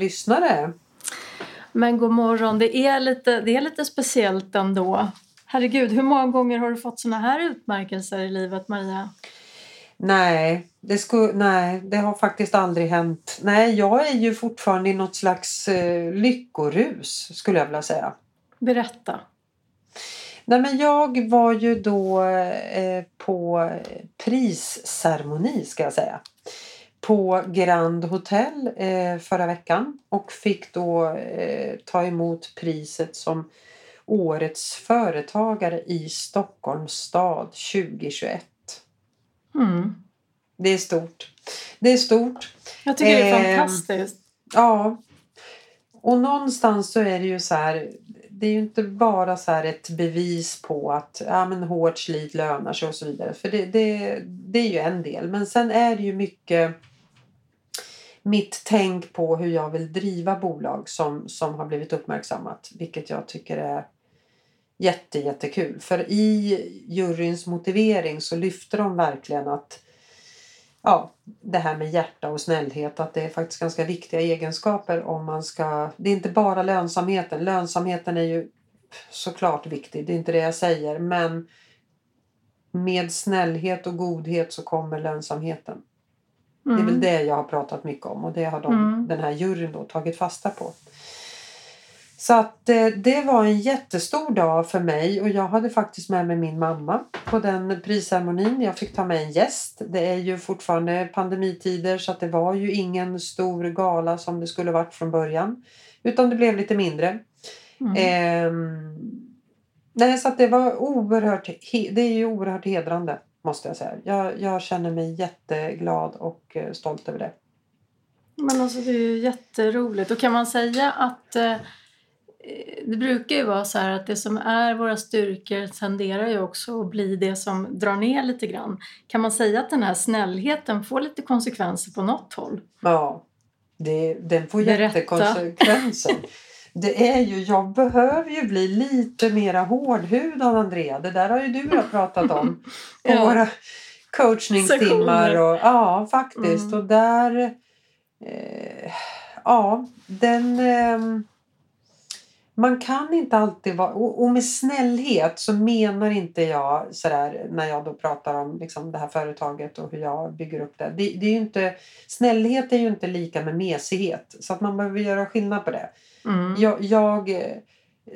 lyssnare. Men god morgon, det är lite, det är lite speciellt ändå. Herregud, hur många gånger har du fått såna här utmärkelser i livet Maria? Nej det, sku, nej, det har faktiskt aldrig hänt. Nej, jag är ju fortfarande i något slags eh, lyckorus skulle jag vilja säga. Berätta. Nej, men jag var ju då eh, på prisceremoni ska jag säga. På Grand Hotel eh, förra veckan och fick då eh, ta emot priset som Årets företagare i Stockholms stad 2021. Mm. Det är stort. Det är stort. Jag tycker det är eh, fantastiskt. Ja. Och någonstans så är det ju så här. Det är ju inte bara så här ett bevis på att ja, men hårt slit lönar sig och så vidare. För det, det, det är ju en del. Men sen är det ju mycket mitt tänk på hur jag vill driva bolag som, som har blivit uppmärksammat. Vilket jag tycker är jätte, jättekul. För i juryns motivering så lyfter de verkligen att ja, det här med hjärta och snällhet att det är faktiskt ganska viktiga egenskaper om man ska... Det är inte bara lönsamheten. Lönsamheten är ju såklart viktig, det är inte det jag säger. Men med snällhet och godhet så kommer lönsamheten. Mm. Det är väl mm. det jag har pratat mycket om och det har de, mm. den här juryn då tagit fasta på. Så att eh, det var en jättestor dag för mig och jag hade faktiskt med mig min mamma på den prisceremonin. Jag fick ta med en gäst. Det är ju fortfarande pandemitider så att det var ju ingen stor gala som det skulle varit från början. Utan det blev lite mindre. Mm. Eh, nej, så att det var oerhört, det är ju oerhört hedrande måste jag säga. Jag, jag känner mig jätteglad och eh, stolt över det. Men alltså det är ju jätteroligt. Och kan man säga att eh, Eh, det brukar ju vara så här att det som är våra styrkor tenderar ju också att bli det som drar ner lite grann. Kan man säga att den här snällheten får lite konsekvenser på något håll? Ja, det, den får jättekonsekvenser. Det är ju, jag behöver ju bli lite mera hårdhudad Andrea. Det där har ju du och jag pratat om. På ja. våra coachningstimmar. Och, ja, faktiskt. Mm. Och där... Eh, ja, den... Eh, man kan inte alltid vara... Och med snällhet så menar inte jag sådär när jag då pratar om liksom det här företaget och hur jag bygger upp det. det, det är inte, snällhet är ju inte lika med mesighet så att man behöver göra skillnad på det. Mm. Jag, jag,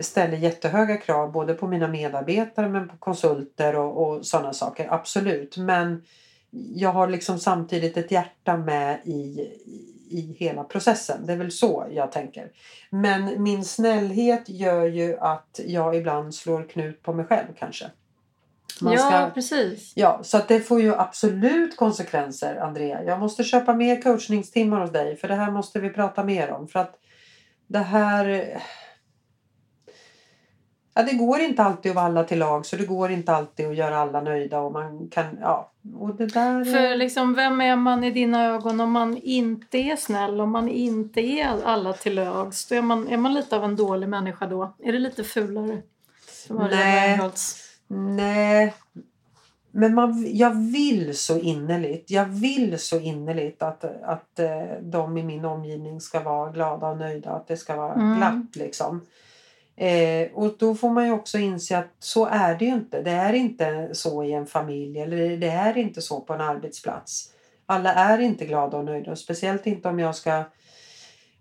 ställer jättehöga krav både på mina medarbetare men på konsulter och, och sådana saker. Absolut. Men jag har liksom samtidigt ett hjärta med i, i hela processen. Det är väl så jag tänker. Men min snällhet gör ju att jag ibland slår knut på mig själv kanske. Man ja, ska, precis. Ja, så att det får ju absolut konsekvenser, Andrea. Jag måste köpa mer coachningstimmar hos dig för det här måste vi prata mer om. För att det här Ja, det går inte alltid att vara alla till lag så det går inte alltid att göra alla nöjda och man kan, ja. Och det där... För liksom, vem är man i dina ögon om man inte är snäll, om man inte är alla till lags? Är man, är man lite av en dålig människa då? Är det lite fulare? Nej. Nej. Men man, jag vill så innerligt, jag vill så innerligt att, att eh, de i min omgivning ska vara glada och nöjda, att det ska vara mm. glatt liksom. Eh, och då får man ju också inse att så är det ju inte. Det är inte så i en familj eller det är inte så på en arbetsplats. Alla är inte glada och nöjda. Och speciellt inte om jag ska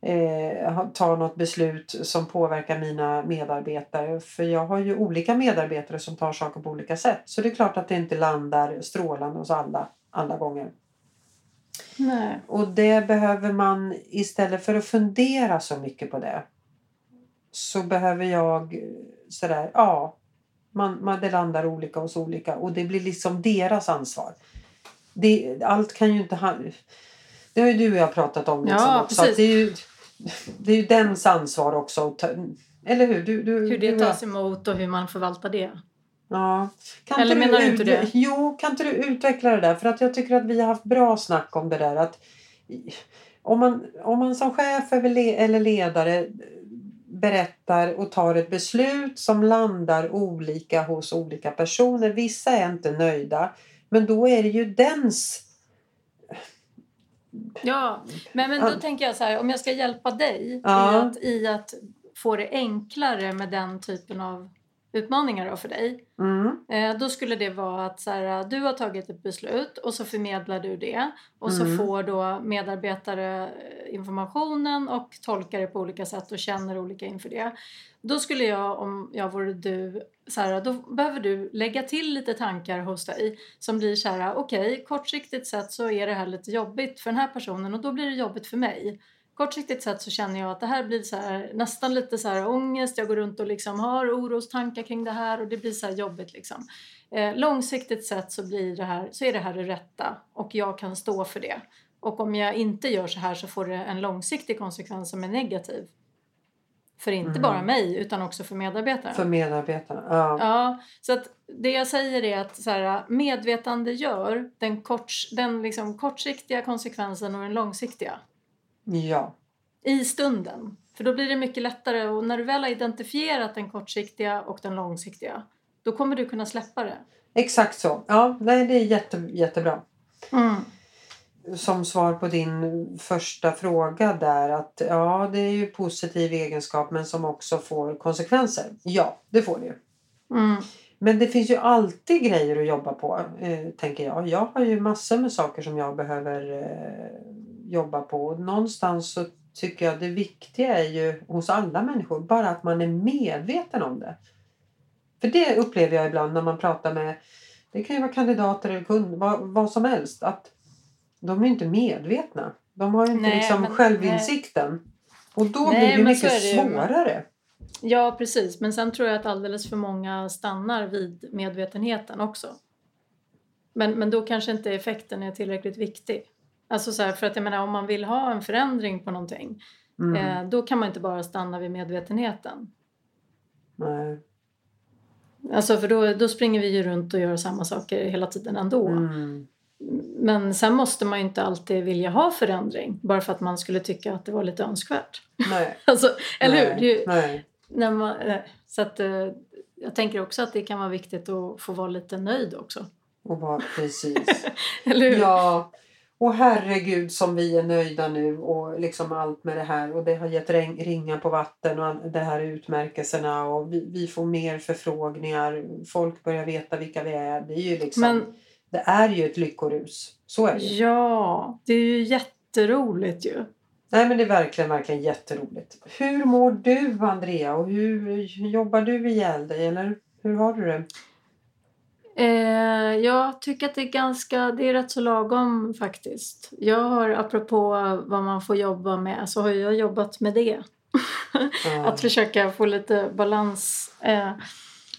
eh, ta något beslut som påverkar mina medarbetare. För jag har ju olika medarbetare som tar saker på olika sätt. Så det är klart att det inte landar strålande hos alla alla gånger. Nej. Och det behöver man istället för att fundera så mycket på det så behöver jag sådär, ja, man, man, det landar olika hos olika och det blir liksom deras ansvar. Det, allt kan ju inte han... Det har ju du och jag pratat om. Liksom ja, också. Precis. Ju, det är ju dens ansvar också. Eller hur? Du, du, hur det tas emot och hur man förvaltar det. Ja. Kan Eller menar du inte det? Jo, kan inte du utveckla det där? För att jag tycker att vi har haft bra snack om det där. Att om man, om man som chef eller ledare berättar och tar ett beslut som landar olika hos olika personer. Vissa är inte nöjda men då är det ju dens Ja, men, men då tänker jag så här, om jag ska hjälpa dig Ja. i, att, i att få det enklare med den typen av utmaningar då för dig. Mm. Eh, då skulle det vara att så här, du har tagit ett beslut och så förmedlar du det och så Mm. får då medarbetare eh, informationen och tolkar det på olika sätt och känner olika inför det. Då skulle jag, om jag vore du, så här, då behöver du lägga till lite tankar hos dig som blir så här, okej, kortsiktigt sett så är det här lite jobbigt för den här personen och då blir det jobbigt för mig. Kortsiktigt sett så känner jag att det här blir så här, nästan lite så här ångest. Jag går runt och liksom har orostankar kring det här och det blir så jobbigt. Liksom. Eh, långsiktigt sett så, blir det här, så är det här det rätta och jag kan stå för det. Och om jag inte gör så här så får det en långsiktig konsekvens som är negativ. För inte Mm. bara mig utan också för medarbetare. För medarbetarna. Ja. Ja, så att det jag säger är att så här, medvetandegör den, kort, den liksom kortsiktiga konsekvensen och den långsiktiga ja. i stunden. För då blir det mycket lättare och när du väl har identifierat den kortsiktiga och den långsiktiga då kommer du kunna släppa det. Exakt så. Ja, nej, det är jätte, jättebra. Mm. Som svar på din första fråga där att ja, det är ju positiv egenskap men som också får konsekvenser. Ja, det får det ju. Mm. Men det finns ju alltid grejer att jobba på, eh, tänker jag. Jag har ju massor med saker som jag behöver eh, jobba på. Och Någonstans så tycker jag det viktiga är ju hos alla människor bara att man är medveten om det. För det upplever jag ibland när man pratar med, det kan ju vara kandidater eller kunder, vad, vad som helst, att de är inte medvetna. De har ju inte Nej, liksom men- självinsikten. Och då Nej, blir det mycket det svårare. Ja, precis. Men sen tror jag att alldeles för många stannar vid medvetenheten också. Men, men då kanske inte effekten är tillräckligt viktig. Alltså så här, för att jag menar om man vill ha en förändring på någonting Mm. eh, då kan man inte bara stanna vid medvetenheten. Nej. Alltså för då, då springer vi ju runt och gör samma saker hela tiden ändå. Mm. Men sen måste man ju inte alltid vilja ha förändring bara för att man skulle tycka att det var lite önskvärt. Nej. Alltså, eller hur? Nej. Är ju, Nej. när man, eh, så att, eh, jag tänker också att det kan vara viktigt att få vara lite nöjd också. Och bara, precis. Eller hur? ja. Och herregud som vi är nöjda nu och liksom allt med det här och det har gett ring, ringar på vatten och det här utmärkelserna och vi, vi får mer förfrågningar. Folk börjar veta vilka vi är. Det är ju liksom, Men det är ju ett lyckorus. Så är det ja, det är ju jätteroligt ju. Nej men det är verkligen, verkligen jätteroligt. Hur mår du Andrea och hur jobbar du ihjäl dig eller hur har du det? Eh, jag tycker att det är ganska, det är rätt så lagom faktiskt. Jag har, apropå vad man får jobba med, så har jag jobbat med det. Ja. Att försöka få lite balans eh,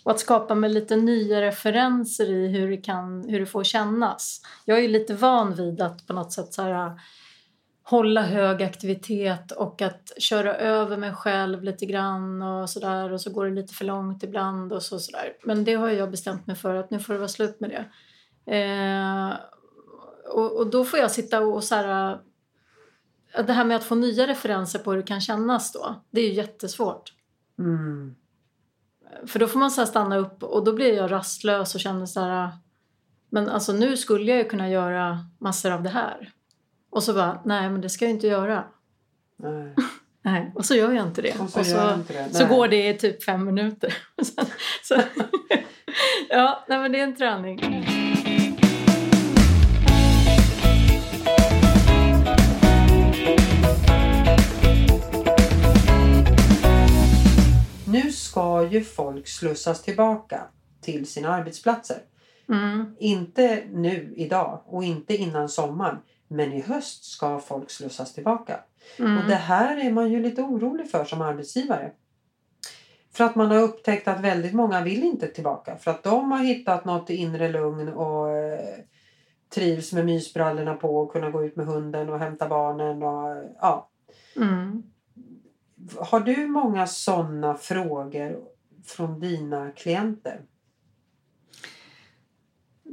och att skapa med lite nya referenser i hur det, kan, hur det får kännas. Jag är ju lite van vid att på något sätt så här, hålla hög aktivitet och att köra över mig själv lite grann och sådär och så går det lite för långt ibland och så sådär. Men det har jag bestämt mig för att nu får det vara slut med det. Eh, och, och då får jag sitta och så här, det här med att få nya referenser på hur det kan kännas då, det är ju jättesvårt. Mm. För då får man så stanna upp och då blir jag rastlös och känner så här, men alltså nu skulle jag ju kunna göra massor av det här. Och så bara, nej men det ska jag inte göra. Nej. Nej, och så gör jag inte det. Och så gör jag inte det. så går det i typ fem minuter. så, så, ja, nej men det är en träning. Nu ska ju folk slussas tillbaka till sina arbetsplatser. Mm. Inte nu idag och inte innan sommaren. Men i höst ska folk slussas tillbaka. Mm. Och det här är man ju lite orolig för som arbetsgivare. För att man har upptäckt att väldigt många vill inte tillbaka. För att de har hittat något inre lugn och eh, trivs med mysbrallorna på och kunna gå ut med hunden och hämta barnen. Och, ja. Mm. Har du många sådana frågor från dina klienter?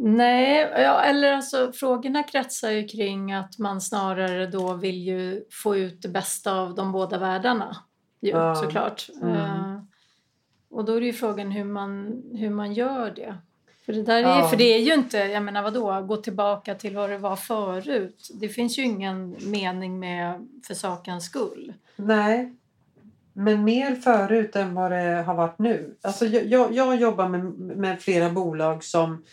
Nej, ja, eller alltså frågorna kretsar ju kring att man snarare då vill ju få ut det bästa av de båda världarna. Ju, Ja. såklart. Mm. Eh, och då är det ju frågan hur man, hur man gör det. För det, där är, Ja. för det är ju inte, jag menar vadå, gå tillbaka till vad det var förut. Det finns ju ingen mening med för sakens skull. Nej. Men mer förut än vad det har varit nu. Alltså jag, jag, jag jobbar med, med flera bolag som,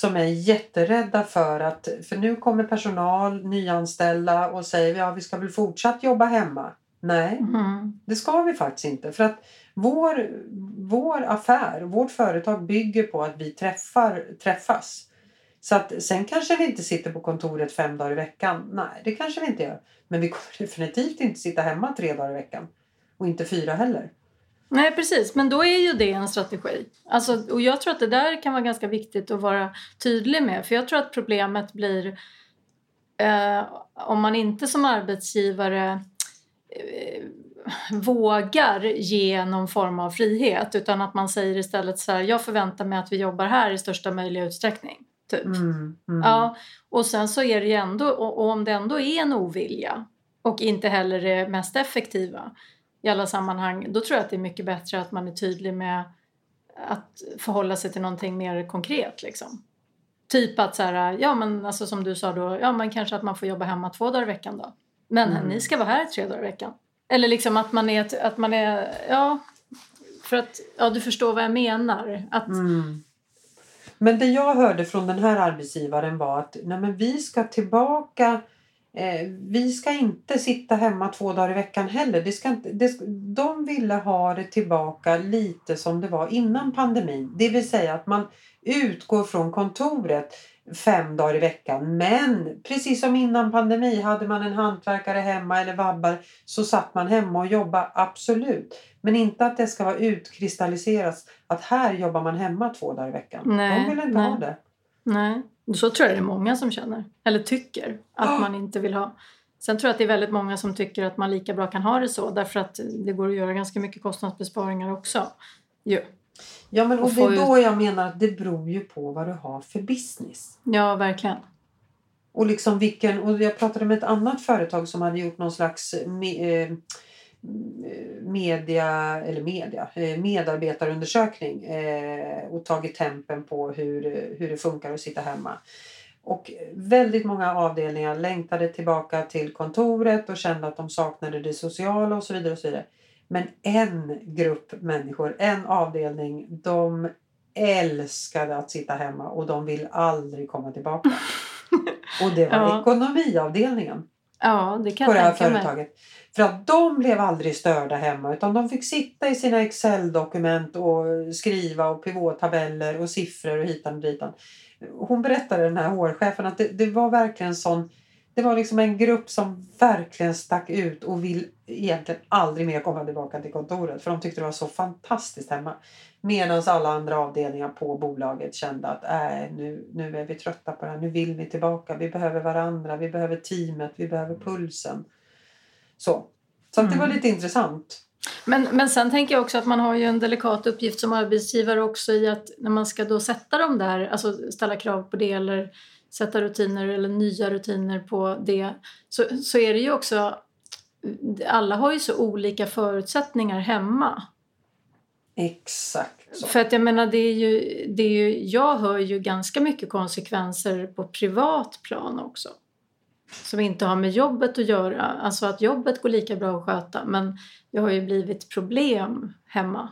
som är jätterädda för att... För nu kommer personal, nyanställda och säger ja, vi ska väl fortsatt jobba hemma. Nej, Mhm. det ska vi faktiskt inte. För att vår, vår affär, vårt företag bygger på att vi träffar, träffas. Så att sen kanske vi inte sitter på kontoret fem dagar i veckan. Nej, det kanske vi inte gör. Men vi kommer definitivt inte sitta hemma tre dagar i veckan. Och inte fyra heller. Nej precis, men då är ju det en strategi. Alltså, och jag tror att det där kan vara ganska viktigt att vara tydlig med. För jag tror att problemet blir eh, om man inte som arbetsgivare eh, vågar ge någon form av frihet utan att man säger istället så här, jag förväntar mig att vi jobbar här i största möjliga utsträckning. Typ. Mm, mm. Ja, och sen så är det ju ändå, och, om det ändå är en ovilja och inte heller det mest effektiva i alla sammanhang, då tror jag att det är mycket bättre att man är tydlig med att förhålla sig till någonting mer konkret liksom. Typ att så här, ja men alltså som du sa då, ja men kanske att man får jobba hemma två dagar i veckan då. Men Mm. ni ska vara här tre dagar i veckan. Eller liksom att man är, att man är, ja, för att, ja du förstår vad jag menar. Att, Mm. Men det jag hörde från den här arbetsgivaren var att nej men vi ska tillbaka. Eh, vi ska inte sitta hemma två dagar i veckan heller. Det ska inte, det de ville ha det tillbaka lite som det var innan pandemin. Det vill säga att man utgår från kontoret fem dagar i veckan. Men precis som innan pandemi hade man en hantverkare hemma eller vabbar så satt man hemma och jobbade absolut. Men inte att det ska vara utkristalliserat att här jobbar man hemma två dagar i veckan. Nej, De vill inte nej. ha det. Nej, så tror jag det är många som känner. Eller tycker att Ah. man inte vill ha. Sen tror jag att det är väldigt många som tycker att man lika bra kan ha det så därför att det går att göra ganska mycket kostnadsbesparingar också. Jo. Ja, men och Och det är då jag menar att det beror ju på vad du har för business. Ja, verkligen. Och liksom vilken, och jag pratade med ett annat företag som hade gjort någon slags eh, media, eller media, eh, medarbetarundersökning eh, och tagit tempen på hur, hur det funkar att sitta hemma. Och väldigt många avdelningar längtade tillbaka till kontoret och kände att de saknade det sociala och så vidare. Och så vidare. Men en grupp människor, en avdelning, de älskade att sitta hemma och de vill aldrig komma tillbaka. Och det var Ja. ekonomiavdelningen Ja, det kan på det här företaget. För att de blev aldrig störda hemma utan de fick sitta i sina Excel-dokument och skriva och pivottabeller och siffror och hitan och ditan. Hon berättade den här HR-chefen att det, det var verkligen sån det var liksom en grupp som verkligen stack ut och vill egentligen aldrig mer komma tillbaka till kontoret för de tyckte det var så fantastiskt hemma. Medan alla andra avdelningar på bolaget kände att äh, nu, nu är vi trötta på det här, nu vill vi tillbaka, vi behöver varandra, vi behöver teamet, vi behöver pulsen. Så, så att det var Mm. lite intressant. Men, men sen tänker jag också att man har ju en delikat uppgift som arbetsgivare också i att när man ska då sätta dem där, alltså ställa krav på det eller sätta rutiner eller nya rutiner på det, så, så är det ju också, alla har ju så olika förutsättningar hemma. Exakt så. För att jag menar, det är ju, det är ju, jag hör ju ganska mycket konsekvenser på privat plan också. Som inte har med jobbet att göra. Alltså att jobbet går lika bra att sköta men det har ju blivit problem hemma.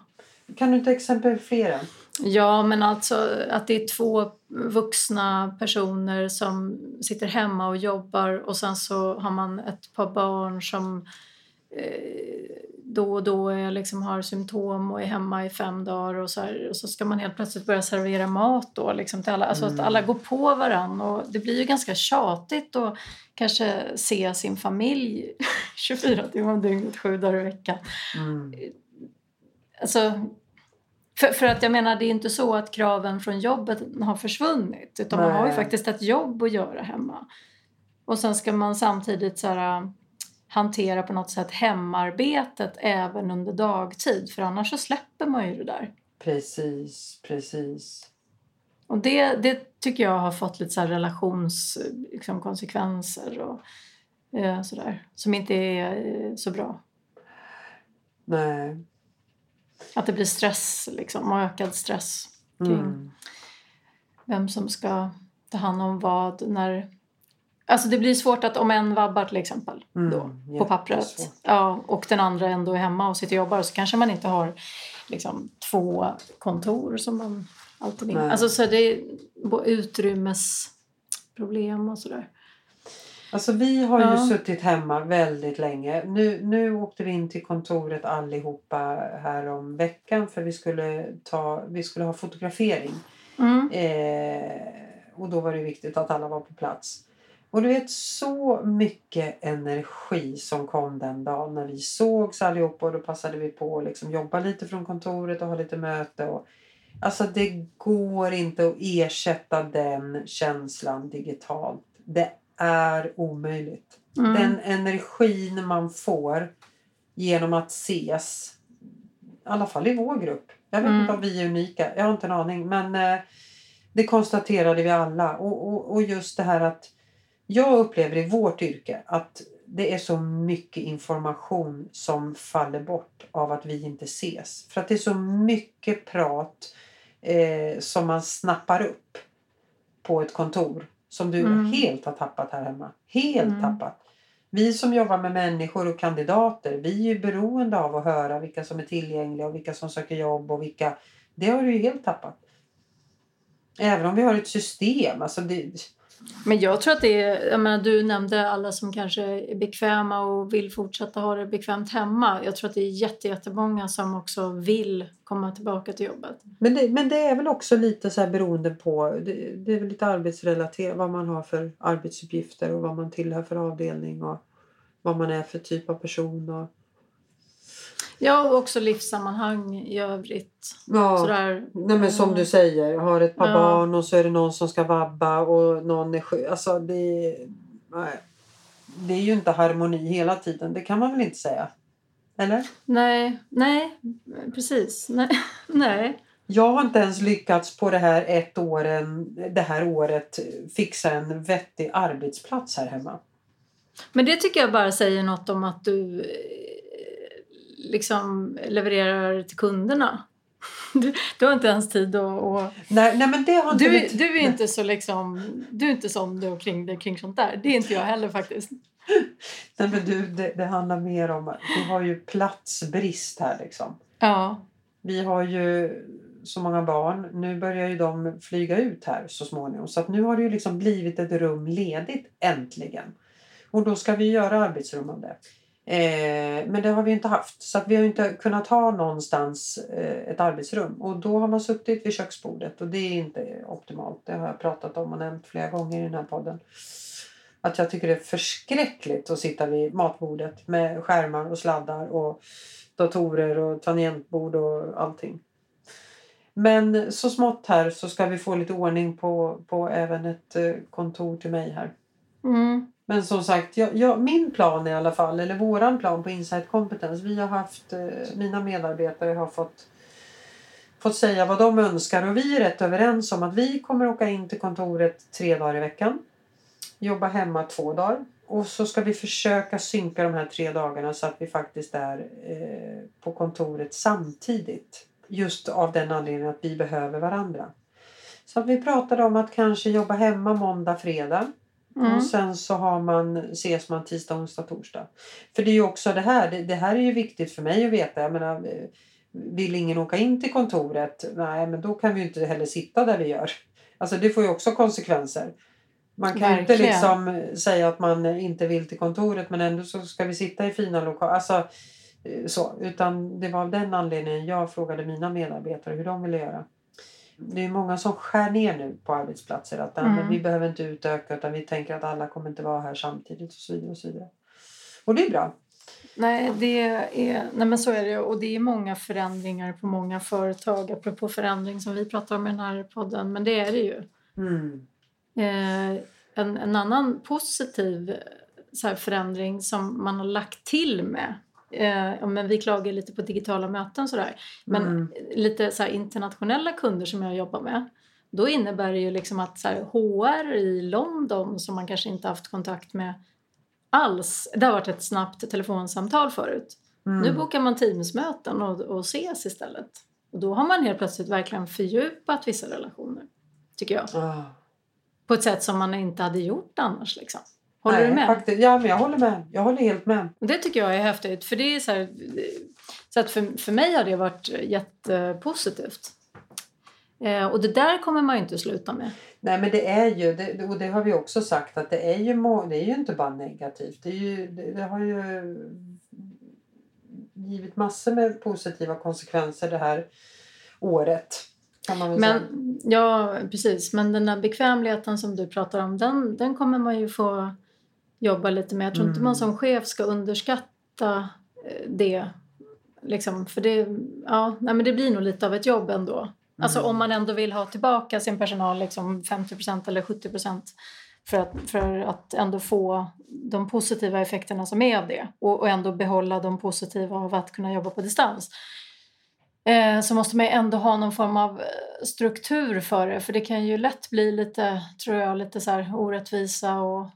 Kan du inte exemplifiera? Ja, men alltså att det är två vuxna personer som sitter hemma och jobbar och sen så har man ett par barn som eh, då och då är, liksom, har symptom och är hemma i fem dagar och så, här, och så ska man helt plötsligt börja servera mat då liksom till alla. Alltså att Mm. alla går på varann och det blir ju ganska tjatigt att kanske se sin familj 24 timmar om dygnet, sju dagar i veckan. Mm. Alltså, för, för att jag menar, det är inte så att kraven från jobbet har försvunnit. Utan man har ju Nej. faktiskt ett jobb att göra hemma. Och sen ska man samtidigt så här, äh, hantera på något sätt hemarbetet även under dagtid. För annars så släpper man ju det där. Precis, precis. Och det, det tycker jag har fått lite så relationskonsekvenser liksom, och eh, sådär. Som inte är eh, så bra. Nej. Att det blir stress liksom, och ökad stress kring Mm. vem som ska ta hand om vad när... Alltså det blir svårt att om en vabbar till exempel Mm, då, på pappret ja, och den andra ändå är hemma och sitter och jobbar så kanske man inte har liksom, två kontor som man alltid vill. Alltså så det är utrymmesproblem och sådär. Alltså vi har ju Ja. suttit hemma väldigt länge. Nu, nu åkte vi in till kontoret allihopa här om veckan för vi skulle, ta, vi skulle ha fotografering. Mm. Eh, och då var det viktigt att alla var på plats. Och du vet så mycket energi som kom den dagen när vi sågs allihopa och då passade vi på att liksom jobba lite från kontoret och ha lite möte. Och, alltså det går inte att ersätta den känslan digitalt. Det är omöjligt. Mm. Den energin man får genom att ses. I alla fall i vår grupp. Jag vet Mm. inte om vi är unika. Jag har inte en aning. Men eh, det konstaterade vi alla. Och, och, och just det här att jag upplever i vårt yrke att det är så mycket information som faller bort av att vi inte ses. För att det är så mycket prat eh, som man snappar upp på ett kontor som du Mm. helt har tappat här hemma. Helt Mm. tappat. Vi som jobbar med människor och kandidater, vi är ju beroende av att höra vilka som är tillgängliga och vilka som söker jobb och vilka... Det har du ju helt tappat. Även om vi har ett system. Alltså det, men jag tror att det är, jag menar, du nämnde alla som kanske är bekväma och vill fortsätta ha det bekvämt hemma. Jag tror att det är jätte, jättemånga som också vill komma tillbaka till jobbet. men, det, men det är väl också lite så här beroende på... Det, det är väl lite arbetsrelaterat. Vad man har för arbetsuppgifter och vad man tillhör för avdelning och vad man är för typ av person. Och, Ja, och också livssammanhang i övrigt. ja. Sådär. Nej men som du säger, har ett par Ja. barn och så är det någon som ska vabba och någon är sjuk. Alltså det, nej. det är ju inte harmoni hela tiden, det kan man väl inte säga? Eller? Nej, nej, precis. Nej. nej. Jag har inte ens lyckats på det här ett åren, det här året fixa en vettig arbetsplats här hemma. Men det tycker jag bara säger något om att du liksom levererar till kunderna. Du, du har inte ens tid att... Och, Nej, nej men det har inte du, mitt- du är inte så liksom... Du är inte sån du kring dig kring sånt där. Det är inte jag heller faktiskt. Nej, men du, det, det handlar mer om att vi har ju platsbrist här liksom. Ja. Vi har ju så många barn. Nu börjar ju de flyga ut här så småningom. Så att nu har det ju liksom blivit ett rum ledigt äntligen. Och då ska vi göra arbetsrum av det. Eh, men det har vi inte haft. Så att vi har inte kunnat ha någonstans eh, ett arbetsrum. Och då har man suttit vid köksbordet och det är inte optimalt. Det har jag pratat om och nämnt flera gånger i den här podden. Att jag tycker det är förskräckligt att sitta vid matbordet med skärmar och sladdar och datorer och tangentbord och allting. Men så smått här så ska vi få lite ordning på, på även ett eh, kontor till mig här. Mm. Men som sagt, jag, jag, min plan i alla fall, eller våran plan på Insight Competence. Vi har haft, eh, mina medarbetare har fått, fått säga vad de önskar och vi är rätt överens om att vi kommer åka in till kontoret tre dagar i veckan. Jobba hemma två dagar. Och så ska vi försöka synka de här tre dagarna så att vi faktiskt är eh, på kontoret samtidigt. Just av den anledningen att vi behöver varandra. Så att vi pratade om att kanske jobba hemma måndag, fredag. Mm. Och sen så har man, ses man tisdag, onsdag, torsdag. För det är ju också det här. Det, det här är ju viktigt för mig att veta. Jag menar, vill ingen åka in till kontoret? Nej, men då kan vi ju inte heller sitta där vi gör. Alltså det får ju också konsekvenser. Man kan ju inte Verkligen. liksom säga att man inte vill till kontoret men ändå så ska vi sitta i fina lokaler. Alltså, eh, så. Utan det var av den anledningen jag frågade mina medarbetare hur de ville göra. Det är många som skär ner nu på arbetsplatser. Att "Nej, men Mm. vi behöver inte utöka utan vi tänker att alla kommer inte vara här samtidigt och så vidare. Och, så vidare. och det är bra. Nej, det är, nej, men så är det. Och det är många förändringar på många företag. Apropå förändring som vi pratar om i den här podden. Men det är det ju. Mm. Eh, en, en annan positiv så här, förändring som man har lagt till med. Eh, ja, men vi klagar lite på digitala möten sådär. Men Mm. lite så här, internationella kunder som jag jobbar med. Då innebär det ju liksom att så här, HR i London som man kanske inte haft kontakt med alls. Det har varit ett snabbt telefonsamtal förut. Mm. Nu bokar man Teamsmöten och, och ses istället. Och då har man helt plötsligt verkligen fördjupat vissa relationer. tycker jag. Ah. På ett sätt som man inte hade gjort annars. Liksom. Håller Nej, du med? Faktiskt, ja, men jag håller med. Jag håller helt med. Och Det tycker jag är häftigt. För det är så här, så att för, för mig har det varit jättepositivt. Eh, och det där kommer man ju inte sluta med. Nej men det är ju, det, och det har vi också sagt att det är ju, det är ju inte bara negativt. Det, är ju, det, det har ju givit massor med positiva konsekvenser det här året. Kan man väl säga. Men, ja, precis. Men den där bekvämligheten som du pratar om, den, den kommer man ju få jobba lite med. Jag tror inte Mm. man som chef ska underskatta eh, det. Liksom, för det, ja, nej, men det blir nog lite av ett jobb ändå. Alltså Mm. om man ändå vill ha tillbaka sin personal liksom 50% eller 70 för att, för att ändå få de positiva effekterna som är av det och, och ändå behålla de positiva av att kunna jobba på distans. Eh, så måste man ändå ha någon form av eh, struktur för det för det kan ju lätt bli lite, tror jag, lite så orättvisa och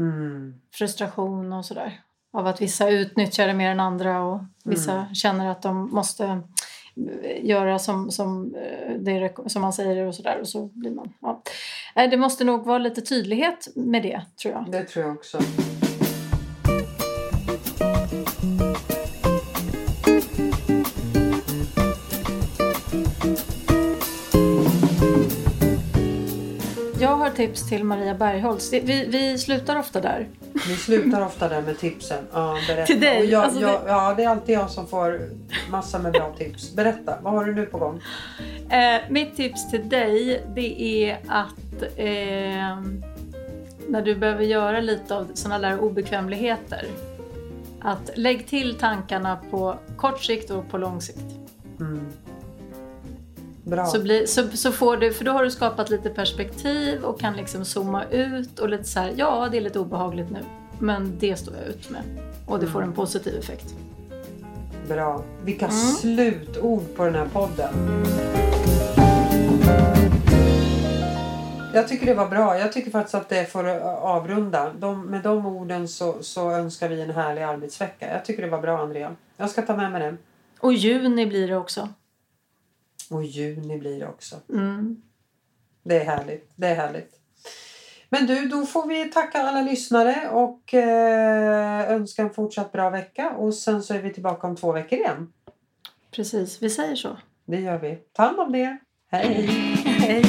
Mm. frustration och sådär. Av att vissa utnyttjar det mer än andra och vissa Mm. känner att de måste eh, göra som, som, eh, det som man säger och sådär och så blir man... Ja. Nej, Det måste nog vara lite tydlighet med det tror jag. Det tror jag också. Tips till Maria Bergholtz. Det- Vi, vi slutar ofta där. Vi slutar ofta där med tipsen. Ja, berätta. Till dig? Och jag, Alltså, jag, ja, det är alltid jag som får massa med bra tips. Berätta, vad har du nu på gång? Eh, mitt tips till dig det är att eh, när du behöver göra lite av sådana där obekvämligheter att lägg till tankarna på kort sikt och på lång sikt. Mm. Bra. Så, blir, så, så får du, för då har du skapat lite perspektiv och kan liksom zooma ut och lite så här, ja det är lite obehagligt nu men det står jag ut med. Och det får en positiv effekt. Bra. Vilka Mm. slutord på den här podden. Jag tycker det var bra. Jag tycker faktiskt att det får avrunda. De, med de orden så, så önskar vi en härlig arbetsvecka. Jag tycker det var bra Andrea. Jag ska ta med mig det. Och juni blir det också. Och juni blir det också. Mm. Det är härligt. Det är härligt. Men du, då får vi tacka alla lyssnare och eh, önska en fortsatt bra vecka. Och sen så är vi tillbaka om två veckor igen. Precis, vi säger så. Det gör vi. Ta hand om det. Hej! Hej!